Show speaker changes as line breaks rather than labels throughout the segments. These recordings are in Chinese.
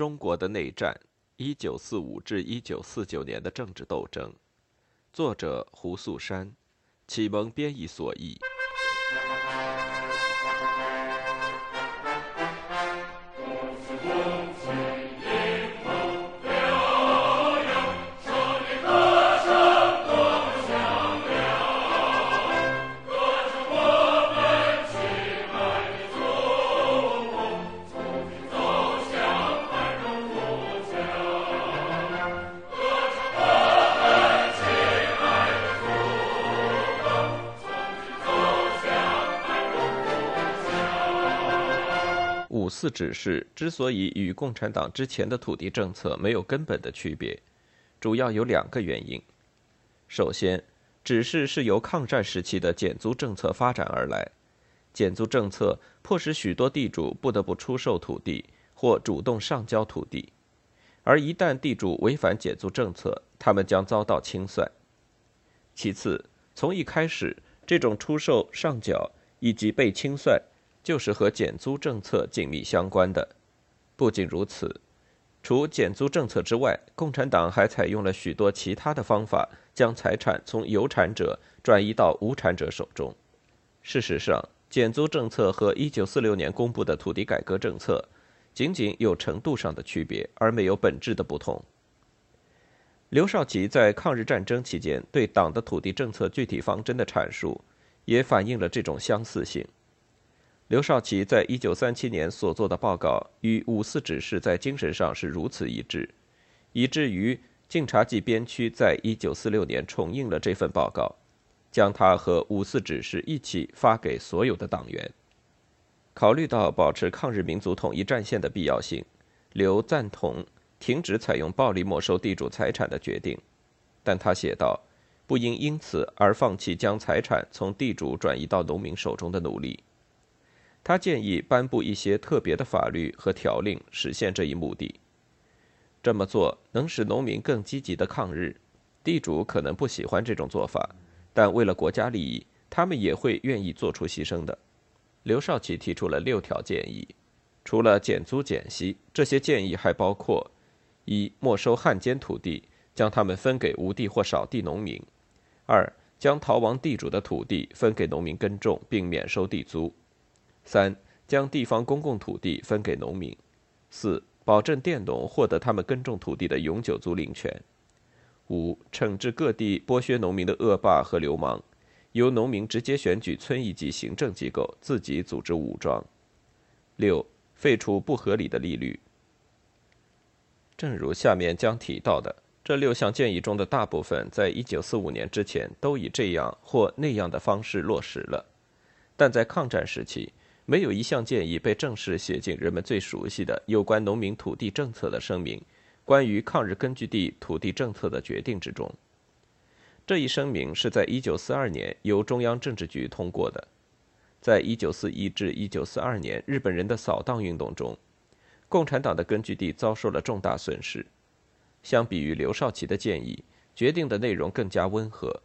中国的内战（一九四五至一九四九年的政治斗争），作者胡素山，启蒙编译所译。指示之所以与共产党之前的土地政策没有根本的区别，主要有两个原因。首先，指示是由抗战时期的减租政策发展而来，减租政策迫使许多地主不得不出售土地或主动上交土地，而一旦地主违反减租政策，他们将遭到清算。其次，从一开始，这种出售、上缴以及被清算。就是和减租政策紧密相关的。不仅如此，除减租政策之外，共产党还采用了许多其他的方法，将财产从有产者转移到无产者手中。事实上，减租政策和1946年公布的土地改革政策仅仅有程度上的区别，而没有本质的不同。刘少奇在抗日战争期间对党的土地政策具体方针的阐述，也反映了这种相似性。刘少奇在一九三七年所做的报告与五四指示在精神上是如此一致，以至于晋察冀边区在一九四六年重印了这份报告，将它和五四指示一起发给所有的党员。考虑到保持抗日民族统一战线的必要性，刘赞同停止采用暴力没收地主财产的决定，但他写道：“不应因此而放弃将财产从地主转移到农民手中的努力。”他建议颁布一些特别的法律和条令，实现这一目的。这么做能使农民更积极的抗日，地主可能不喜欢这种做法，但为了国家利益，他们也会愿意做出牺牲的。刘少奇提出了六条建议，除了减租减息，这些建议还包括：一、没收汉奸土地，将他们分给无地或少地农民；二、将逃亡地主的土地分给农民耕种，并免收地租。三、将地方公共土地分给农民；四、保证佃农获得他们耕种土地的永久租赁权；五、惩治各地剥削农民的恶霸和流氓，由农民直接选举村一级行政机构，自己组织武装；六、废除不合理的利率。正如下面将提到的，这六项建议中的大部分，在一九四五年之前都以这样或那样的方式落实了，但在抗战时期。没有一项建议被正式写进人们最熟悉的有关农民土地政策的声明——关于抗日根据地土地政策的决定之中。这一声明是在1942年由中央政治局通过的。在1941至1942年日本人的扫荡运动中，共产党的根据地遭受了重大损失。相比于刘少奇的建议，决定的内容更加温和，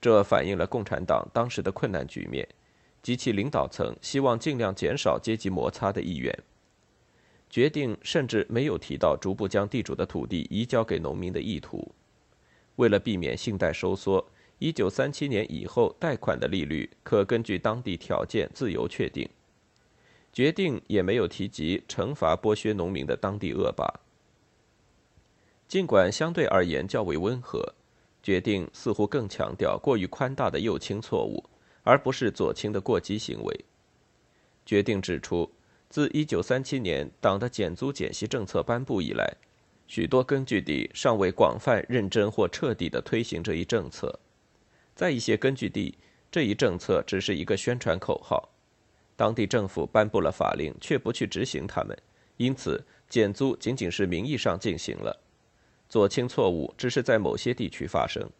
这反映了共产党当时的困难局面。及其领导层希望尽量减少阶级摩擦的意愿，决定甚至没有提到逐步将地主的土地移交给农民的意图。为了避免信贷收缩，一九三七年以后贷款的利率可根据当地条件自由确定。决定也没有提及惩罚剥削农民的当地恶霸。尽管相对而言较为温和，决定似乎更强调过于宽大的右倾错误。而不是左倾的过激行为。决定指出，自1937年党的减租减息政策颁布以来，许多根据地尚未广泛、认真或彻底地推行这一政策。在一些根据地，这一政策只是一个宣传口号，当地政府颁布了法令，却不去执行它们，因此减租仅仅是名义上进行了。左倾错误只是在某些地区发生。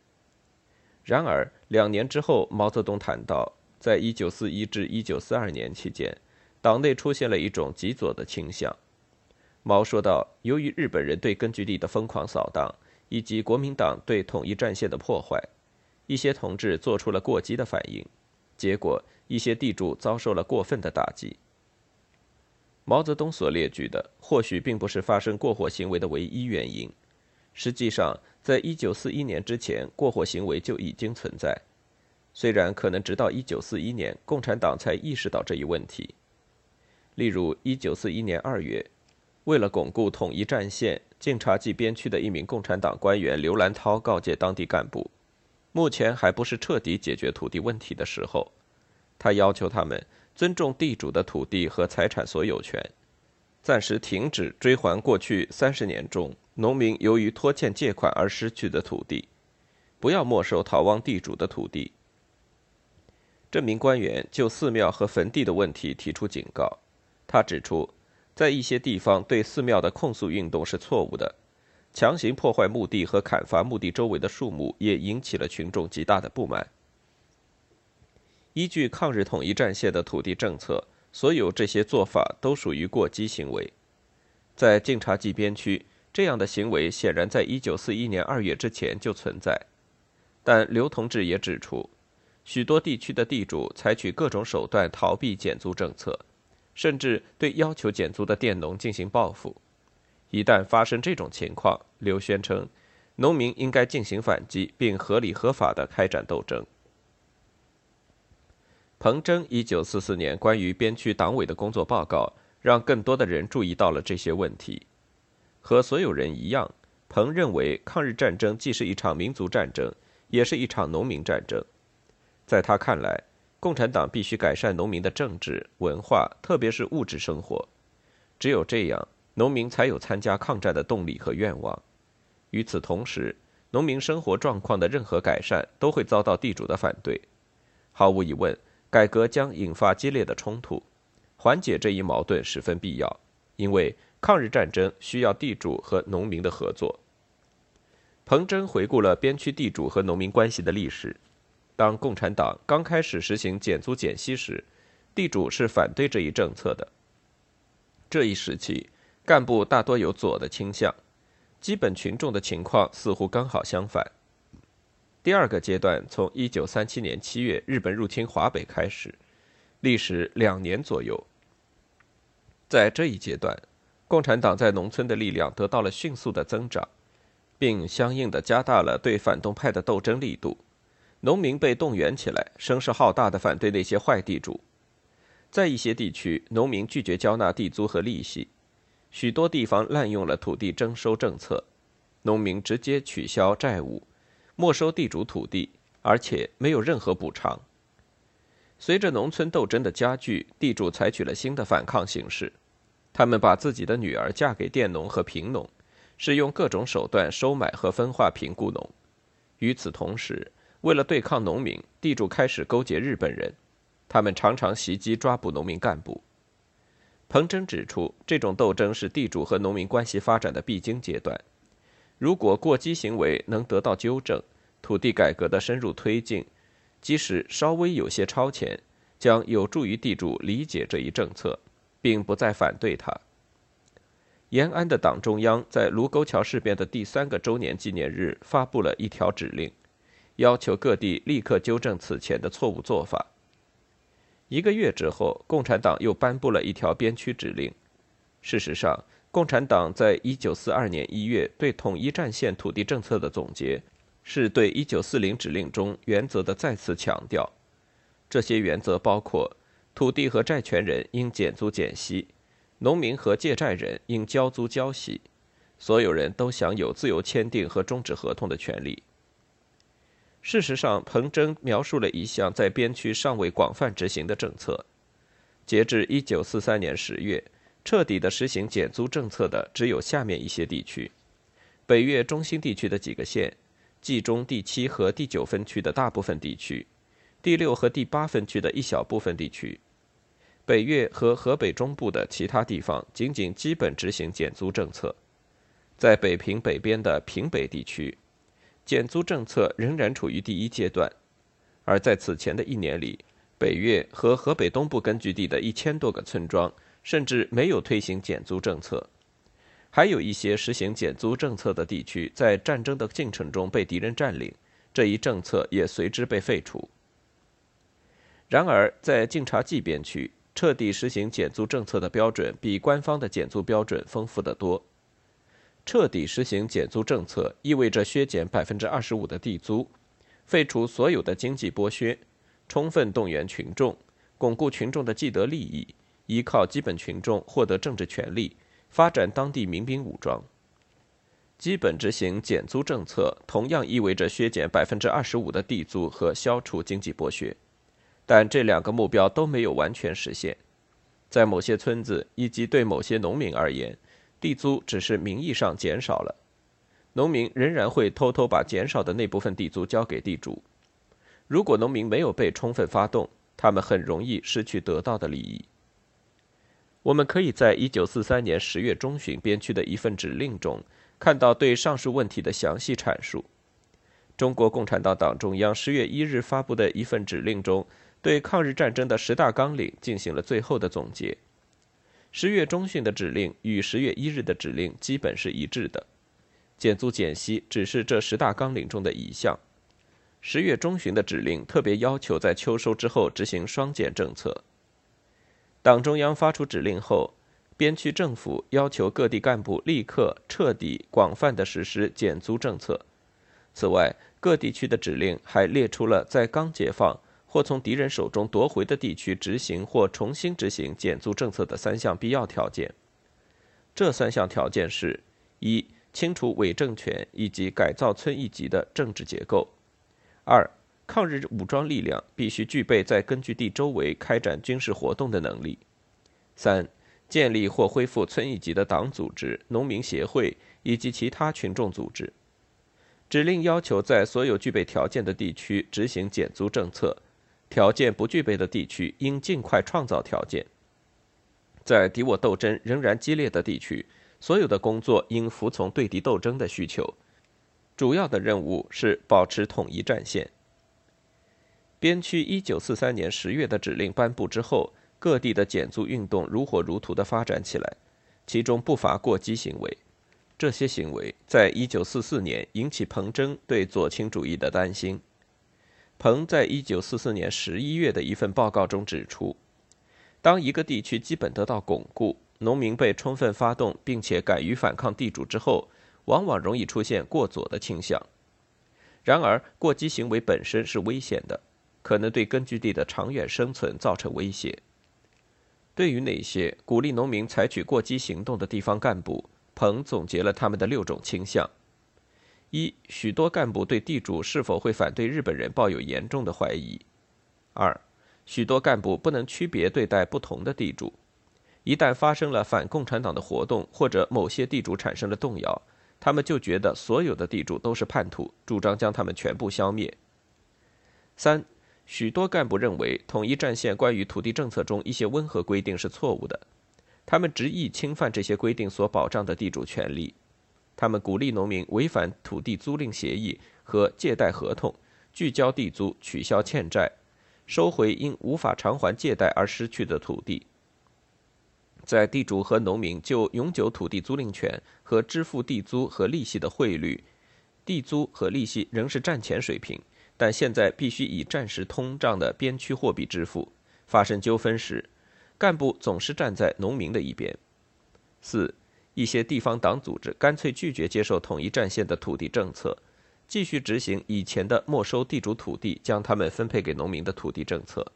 然而，两年之后，毛泽东谈到，在1941至1942年期间，党内出现了一种极左的倾向。毛说道：“由于日本人对根据地的疯狂扫荡，以及国民党对统一战线的破坏，一些同志做出了过激的反应，结果一些地主遭受了过分的打击。”毛泽东所列举的或许并不是发生过火行为的唯一原因。实际上，在一九四一年之前，过火行为就已经存在。虽然可能直到一九四一年，共产党才意识到这一问题。例如，一九四一年二月，为了巩固统一战线，晋察冀边区的一名共产党官员刘兰涛告诫当地干部：“目前还不是彻底解决土地问题的时候。”他要求他们尊重地主的土地和财产所有权，暂时停止追还过去三十年中农民由于拖欠借款而失去的土地，不要没收逃亡地主的土地。这名官员就寺庙和坟地的问题提出警告。他指出，在一些地方对寺庙的控诉运动是错误的，强行破坏墓地和砍伐墓地周围的树木也引起了群众极大的不满。依据抗日统一战线的土地政策，所有这些做法都属于过激行为。在晋察冀边区，这样的行为显然在1941年2月之前就存在，但刘同志也指出。许多地区的地主采取各种手段逃避减租政策，甚至对要求减租的佃农进行报复。一旦发生这种情况，刘宣称，农民应该进行反击，并合理合法地开展斗争。彭真1944年关于边区党委的工作报告，让更多的人注意到了这些问题。和所有人一样，彭认为抗日战争既是一场民族战争，也是一场农民战争。在他看来，共产党必须改善农民的政治、文化，特别是物质生活。只有这样，农民才有参加抗战的动力和愿望。与此同时，农民生活状况的任何改善都会遭到地主的反对。毫无疑问，改革将引发激烈的冲突。缓解这一矛盾十分必要，因为抗日战争需要地主和农民的合作。彭真回顾了边区地主和农民关系的历史。当共产党刚开始实行减租减息时，地主是反对这一政策的。这一时期，干部大多有左的倾向，基本群众的情况似乎刚好相反。第二个阶段从1937年7月日本入侵华北开始，历时两年左右。在这一阶段，共产党在农村的力量得到了迅速的增长，并相应的加大了对反动派的斗争力度。农民被动员起来，声势浩大的反对那些坏地主。在一些地区，农民拒绝交纳地租和利息；许多地方滥用了土地征收政策，农民直接取消债务，没收地主土地，而且没有任何补偿。随着农村斗争的加剧，地主采取了新的反抗形式，他们把自己的女儿嫁给佃农和贫农，是用各种手段收买和分化贫雇农。与此同时，为了对抗农民，地主开始勾结日本人，他们常常袭击抓捕农民干部。彭真指出，这种斗争是地主和农民关系发展的必经阶段。如果过激行为能得到纠正，土地改革的深入推进，即使稍微有些超前，将有助于地主理解这一政策，并不再反对他。延安的党中央在卢沟桥事变的第三个周年纪念日发布了一条指令。要求各地立刻纠正此前的错误做法。一个月之后，共产党又颁布了一条边区指令。事实上，共产党在一九四二年一月对统一战线土地政策的总结，是对一九四零指令中原则的再次强调。这些原则包括：土地和债权人应减租减息，农民和借债人应交租交息，所有人都享有自由签订和终止合同的权利。事实上，彭真描述了一项在边区尚未广泛执行的政策。截至1943年10月，彻底的实行减租政策的只有下面一些地区：北越中心地区的几个县，冀中第七和第九分区的大部分地区，第六和第八分区的一小部分地区，北越和河北中部的其他地方仅仅基本执行减租政策。在北平北边的平北地区。减租政策仍然处于第一阶段，而在此前的一年里，北越和河北东部根据地的一千多个村庄甚至没有推行减租政策，还有一些实行减租政策的地区在战争的进程中被敌人占领，这一政策也随之被废除。然而，在晋察冀边区，彻底实行减租政策的标准比官方的减租标准丰富得多。彻底实行减租政策意味着削减百分之二十五的地租，废除所有的经济剥削，充分动员群众，巩固群众的既得利益，依靠基本群众获得政治权利，发展当地民兵武装。基本执行减租政策，同样意味着削减百分之二十五的地租和消除经济剥削，但这两个目标都没有完全实现。在某些村子以及对某些农民而言，地租只是名义上减少了，农民仍然会偷偷把减少的那部分地租交给地主。如果农民没有被充分发动，他们很容易失去得到的利益。我们可以在一九四三年十月中旬编区的一份指令中看到对上述问题的详细阐述。中国共产党党中央十月一日发布的一份指令中，对抗日战争的十大纲领进行了最后的总结。十月中旬的指令与十月一日的指令基本是一致的，减租减息只是这十大纲领中的一项。十月中旬的指令特别要求在秋收之后执行双减政策。党中央发出指令后，边区政府要求各地干部立刻彻底、广泛的实施减租政策。此外，各地区的指令还列出了在刚解放。或从敌人手中夺回的地区执行或重新执行减租政策的三项必要条件。这三项条件是：一、清除伪政权以及改造村一级的政治结构；二、抗日武装力量必须具备在根据地周围开展军事活动的能力；三、建立或恢复村一级的党组织、农民协会以及其他群众组织。指令要求在所有具备条件的地区执行减租政策。条件不具备的地区应尽快创造条件。在敌我斗争仍然激烈的地区，所有的工作应服从对敌斗争的需求。主要的任务是保持统一战线。边区一九四三年十月的指令颁布之后，各地的减租运动如火如荼地发展起来，其中不乏过激行为。这些行为在一九四四年引起彭真对左倾主义的担心。彭在一九四四年十一月的一份报告中指出，当一个地区基本得到巩固，农民被充分发动，并且敢于反抗地主之后，往往容易出现过左的倾向。然而，过激行为本身是危险的，可能对根据地的长远生存造成威胁。对于那些鼓励农民采取过激行动的地方干部，彭总结了他们的六种倾向。一、许多干部对地主是否会反对日本人抱有严重的怀疑；二、许多干部不能区别对待不同的地主，一旦发生了反共产党的活动或者某些地主产生了动摇，他们就觉得所有的地主都是叛徒，主张将他们全部消灭。三、许多干部认为统一战线关于土地政策中一些温和规定是错误的，他们执意侵犯这些规定所保障的地主权利。他们鼓励农民违反土地租赁协议和借贷合同，拒交地租、取消欠债、收回因无法偿还借贷而失去的土地。在地主和农民就永久土地租赁权和支付地租和利息的汇率，地租和利息仍是战前水平，但现在必须以战时通胀的边区货币支付。发生纠纷时，干部总是站在农民的一边。四。一些地方党组织干脆拒绝接受统一战线的土地政策，继续执行以前的没收地主土地、将他们分配给农民的土地政策。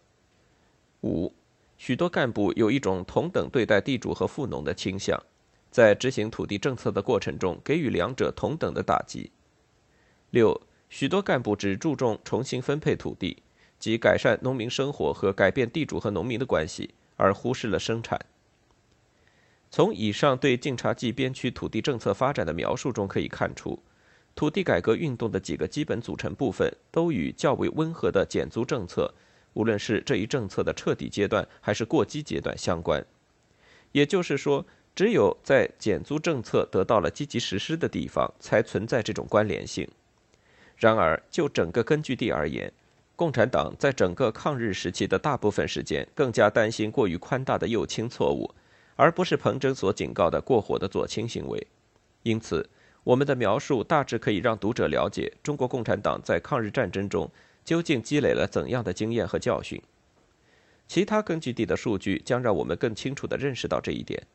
五，许多干部有一种同等对待地主和富农的倾向，在执行土地政策的过程中给予两者同等的打击。六，许多干部只注重重新分配土地，即改善农民生活和改变地主和农民的关系，而忽视了生产。从以上对晋察冀边区土地政策发展的描述中可以看出，土地改革运动的几个基本组成部分都与较为温和的减租政策，无论是这一政策的彻底阶段还是过激阶段相关。也就是说，只有在减租政策得到了积极实施的地方，才存在这种关联性。然而，就整个根据地而言，共产党在整个抗日时期的大部分时间，更加担心过于宽大的右倾错误。而不是彭真所警告的过火的左倾行为，因此，我们的描述大致可以让读者了解中国共产党在抗日战争中究竟积累了怎样的经验和教训。其他根据地的数据将让我们更清楚地认识到这一点。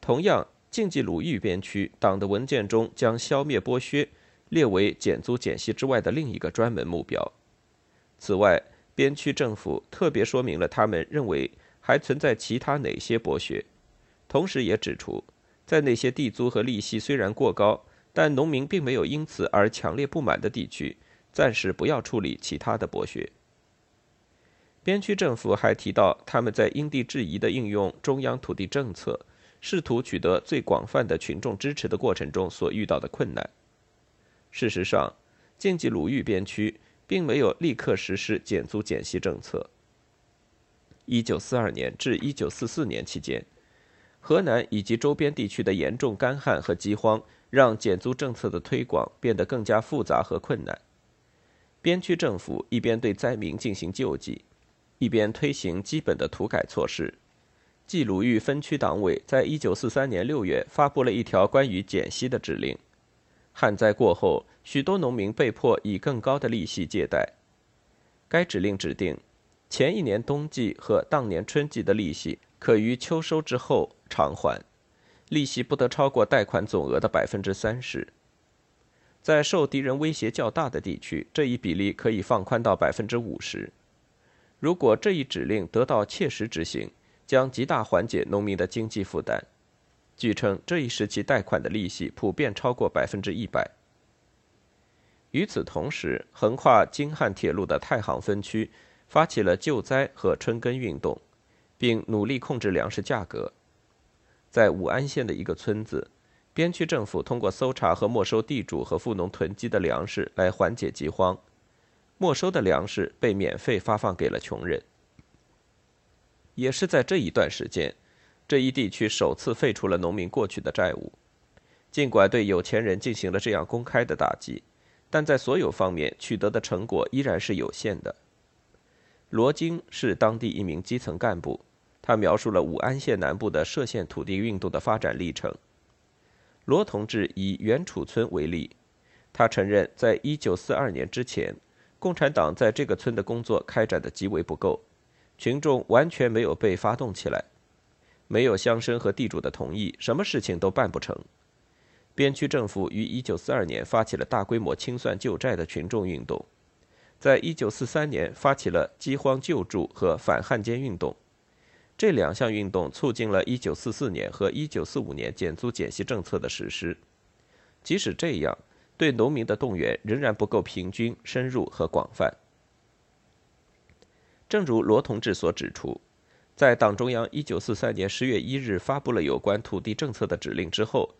同样，晋冀鲁豫边区党的文件中将消灭剥削列为减租减息之外的另一个专门目标。此外，边区政府特别说明了他们认为还存在其他哪些剥削，同时也指出，在那些地租和利息虽然过高，但农民并没有因此而强烈不满的地区，暂时不要处理其他的剥削。边区政府还提到，他们在因地制宜地应用中央土地政策，试图取得最广泛的群众支持的过程中所遇到的困难。事实上，晋冀鲁豫边区并没有立刻实施减租减息政策。1942年至1944年期间，河南以及周边地区的严重干旱和饥荒，让减租政策的推广变得更加复杂和困难。边区政府一边对灾民进行救济。一边推行基本的土改措施，冀鲁豫分区党委在一九四三年六月发布了一条关于减息的指令。旱灾过后，许多农民被迫以更高的利息借贷。该指令指定，前一年冬季和当年春季的利息可于秋收之后偿还，利息不得超过贷款总额的百分之三十。在受敌人威胁较大的地区，这一比例可以放宽到百分之五十。如果这一指令得到切实执行，将极大缓解农民的经济负担。据称，这一时期贷款的利息普遍超过百分之一百。与此同时，横跨京汉铁路的太行分区发起了救灾和春耕运动，并努力控制粮食价格。在武安县的一个村子，边区政府通过搜查和没收地主和富农囤积的粮食来缓解饥荒。没收的粮食被免费发放给了穷人。也是在这一段时间，这一地区首次废除了农民过去的债务。尽管对有钱人进行了这样公开的打击，但在所有方面取得的成果依然是有限的。罗京是当地一名基层干部，他描述了武安县南部的涉县土地运动的发展历程。罗同志以袁楚村为例，他承认，在一九四二年之前。共产党在这个村的工作开展的极为不够，群众完全没有被发动起来，没有乡绅和地主的同意，什么事情都办不成。边区政府于1942年发起了大规模清算旧债的群众运动，在1943年发起了饥荒救助和反汉奸运动，这两项运动促进了1944年和1945年减租减息政策的实施。即使这样。对农民的动员仍然不够平均、深入和广泛。正如罗同志所指出，在党中央1943年10月1日发布了有关土地政策的指令之后，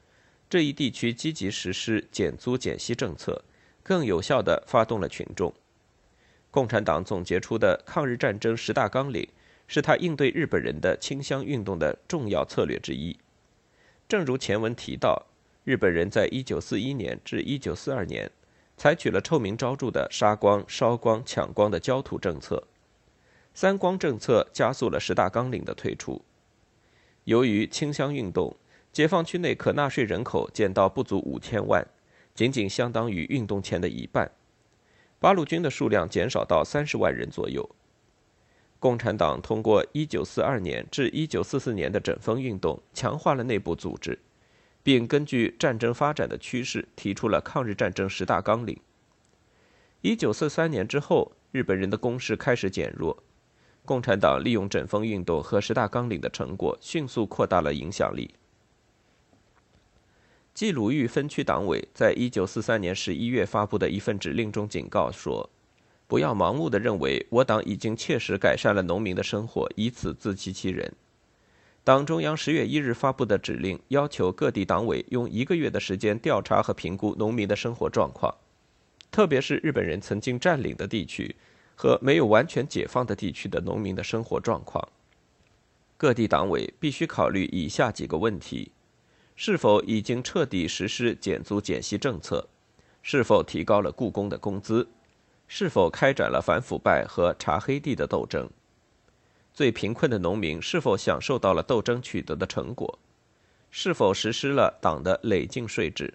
这一地区积极实施减租减息政策，更有效地发动了群众。共产党总结出的抗日战争十大纲领，是他应对日本人的清乡运动的重要策略之一。正如前文提到。日本人在1941年至1942年采取了臭名昭著的杀光、烧光、抢光的焦土政策，三光政策加速了十大纲领的推出。由于清乡运动，解放区内可纳税人口减到不足五千万，仅仅相当于运动前的一半。八路军的数量减少到三十万人左右。共产党通过1942年至1944年的整风运动，强化了内部组织。并根据战争发展的趋势，提出了抗日战争十大纲领。一九四三年之后，日本人的攻势开始减弱，共产党利用整风运动和十大纲领的成果，迅速扩大了影响力。冀鲁豫分区党委在一九四三年十一月发布的一份指令中警告说：“不要盲目的认为我党已经切实改善了农民的生活，以此自欺欺人。”党中央十月一日发布的指令要求各地党委用一个月的时间调查和评估农民的生活状况，特别是日本人曾经占领的地区和没有完全解放的地区的农民的生活状况。各地党委必须考虑以下几个问题：是否已经彻底实施减租减息政策？是否提高了雇工的工资？是否开展了反腐败和查黑地的斗争？最贫困的农民是否享受到了斗争取得的成果？是否实施了党的累进税制？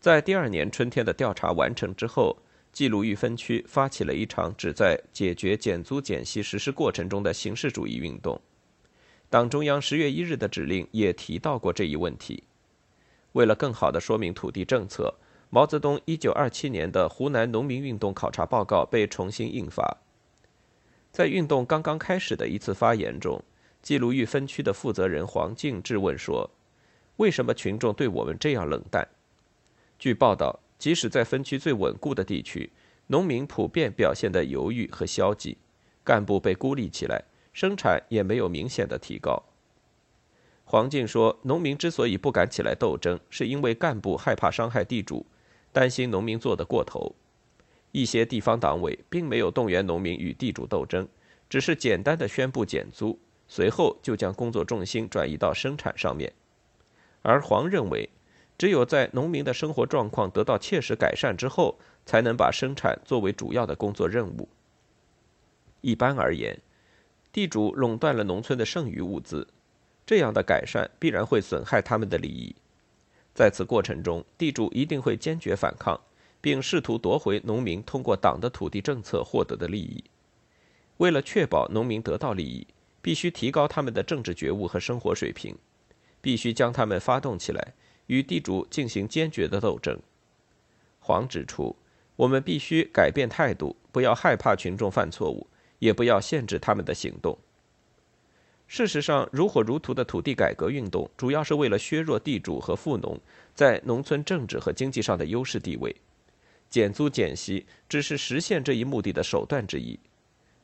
在第二年春天的调查完成之后，冀鲁豫分区发起了一场旨在解决减租减息实施过程中的形式主义运动。党中央十月一日的指令也提到过这一问题。为了更好地说明土地政策，毛泽东一九二七年的湖南农民运动考察报告被重新印发。在运动刚刚开始的一次发言中，冀鲁豫分区的负责人黄静质问说：“为什么群众对我们这样冷淡？”据报道，即使在分区最稳固的地区，农民普遍表现得犹豫和消极，干部被孤立起来。生产也没有明显的提高。黄静说：“农民之所以不敢起来斗争，是因为干部害怕伤害地主，担心农民做得过头。一些地方党委并没有动员农民与地主斗争，只是简单的宣布减租，随后就将工作重心转移到生产上面。而黄认为，只有在农民的生活状况得到切实改善之后，才能把生产作为主要的工作任务。一般而言。”地主垄断了农村的剩余物资，这样的改善必然会损害他们的利益。在此过程中，地主一定会坚决反抗，并试图夺回农民通过党的土地政策获得的利益。为了确保农民得到利益，必须提高他们的政治觉悟和生活水平，必须将他们发动起来，与地主进行坚决的斗争。黄指出，我们必须改变态度，不要害怕群众犯错误。也不要限制他们的行动。事实上，如火如荼的土地改革运动，主要是为了削弱地主和富农在农村政治和经济上的优势地位。减租减息只是实现这一目的的手段之一。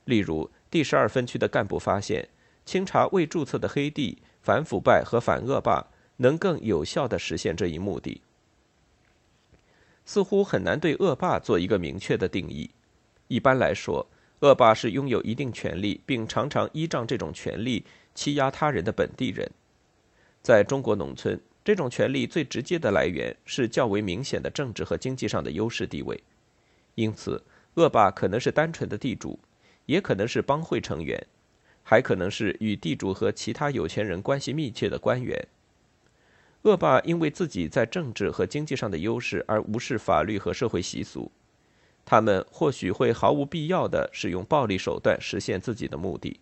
例如，第十二分区的干部发现，清查未注册的黑地、反腐败和反恶霸，能更有效地实现这一目的。似乎很难对恶霸做一个明确的定义。一般来说，恶霸是拥有一定权力，并常常依仗这种权力欺压他人的本地人。在中国农村，这种权力最直接的来源是较为明显的政治和经济上的优势地位。因此，恶霸可能是单纯的地主，也可能是帮会成员，还可能是与地主和其他有钱人关系密切的官员。恶霸因为自己在政治和经济上的优势而无视法律和社会习俗。他们或许会毫无必要地使用暴力手段实现自己的目的。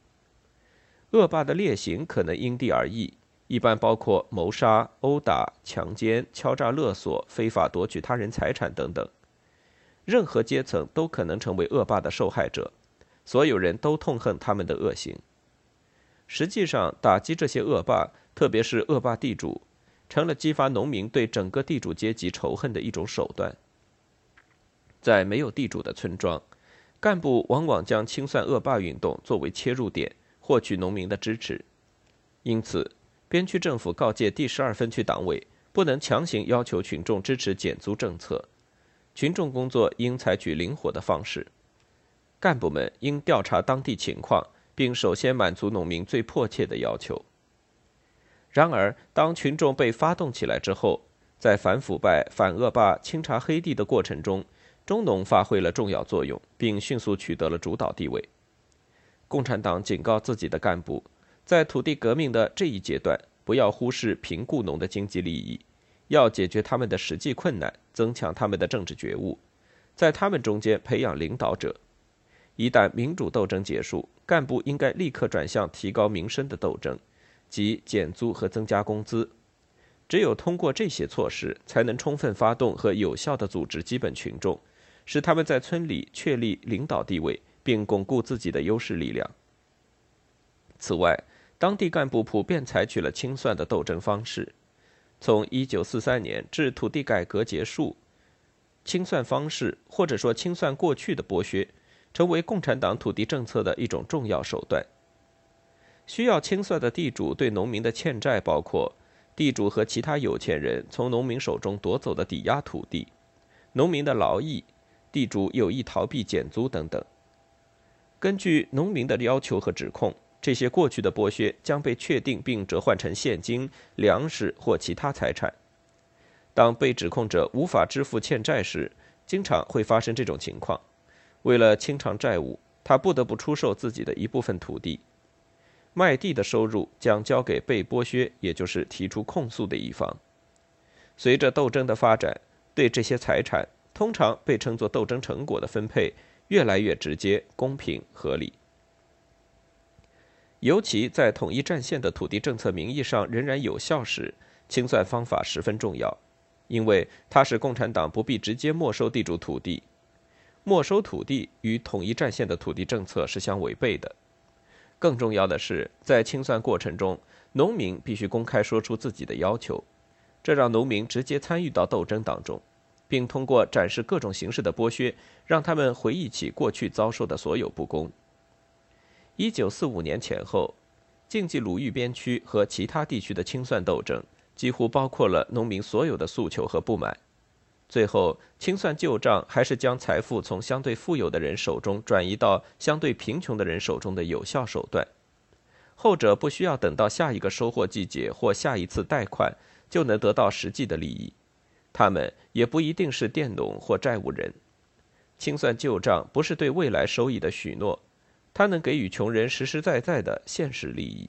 恶霸的劣行可能因地而异，一般包括谋杀、殴打、强奸、敲诈勒索、非法夺取他人财产等等。任何阶层都可能成为恶霸的受害者，所有人都痛恨他们的恶行。实际上，打击这些恶霸，特别是恶霸地主，成了激发农民对整个地主阶级仇恨的一种手段。在没有地主的村庄，干部往往将清算恶霸运动作为切入点，获取农民的支持。因此，边区政府告诫第十二分区党委，不能强行要求群众支持减租政策，群众工作应采取灵活的方式。干部们应调查当地情况，并首先满足农民最迫切的要求。然而，当群众被发动起来之后，在反腐败、反恶霸、清查黑地的过程中，中农发挥了重要作用，并迅速取得了主导地位。共产党警告自己的干部，在土地革命的这一阶段，不要忽视贫雇农的经济利益，要解决他们的实际困难，增强他们的政治觉悟，在他们中间培养领导者。一旦民主斗争结束，干部应该立刻转向提高民生的斗争，即减租和增加工资。只有通过这些措施，才能充分发动和有效地组织基本群众。使他们在村里确立领导地位，并巩固自己的优势力量。此外，当地干部普遍采取了清算的斗争方式。从1943年至土地改革结束，清算方式或者说清算过去的剥削，成为共产党土地政策的一种重要手段。需要清算的地主对农民的欠债包括地主和其他有钱人从农民手中夺走的抵押土地、农民的劳役。地主有意逃避减租等等。根据农民的要求和指控，这些过去的剥削将被确定并折换成现金、粮食或其他财产。当被指控者无法支付欠债时，经常会发生这种情况。为了清偿债务，他不得不出售自己的一部分土地。卖地的收入将交给被剥削，也就是提出控诉的一方。随着斗争的发展，对这些财产。通常被称作斗争成果的分配越来越直接、公平、合理。尤其在统一战线的土地政策名义上仍然有效时，清算方法十分重要，因为它使共产党不必直接没收地主土地。没收土地与统一战线的土地政策是相违背的。更重要的是，在清算过程中，农民必须公开说出自己的要求，这让农民直接参与到斗争当中，并通过展示各种形式的剥削，让他们回忆起过去遭受的所有不公。一九四五年前后，晋冀鲁豫边区和其他地区的清算斗争几乎包括了农民所有的诉求和不满。最后，清算旧账还是将财富从相对富有的人手中转移到相对贫穷的人手中的有效手段。后者不需要等到下一个收获季节或下一次贷款就能得到实际的利益，他们也不一定是佃农或债务人。清算旧账不是对未来收益的许诺。它能给予穷人实实在在的现实利益。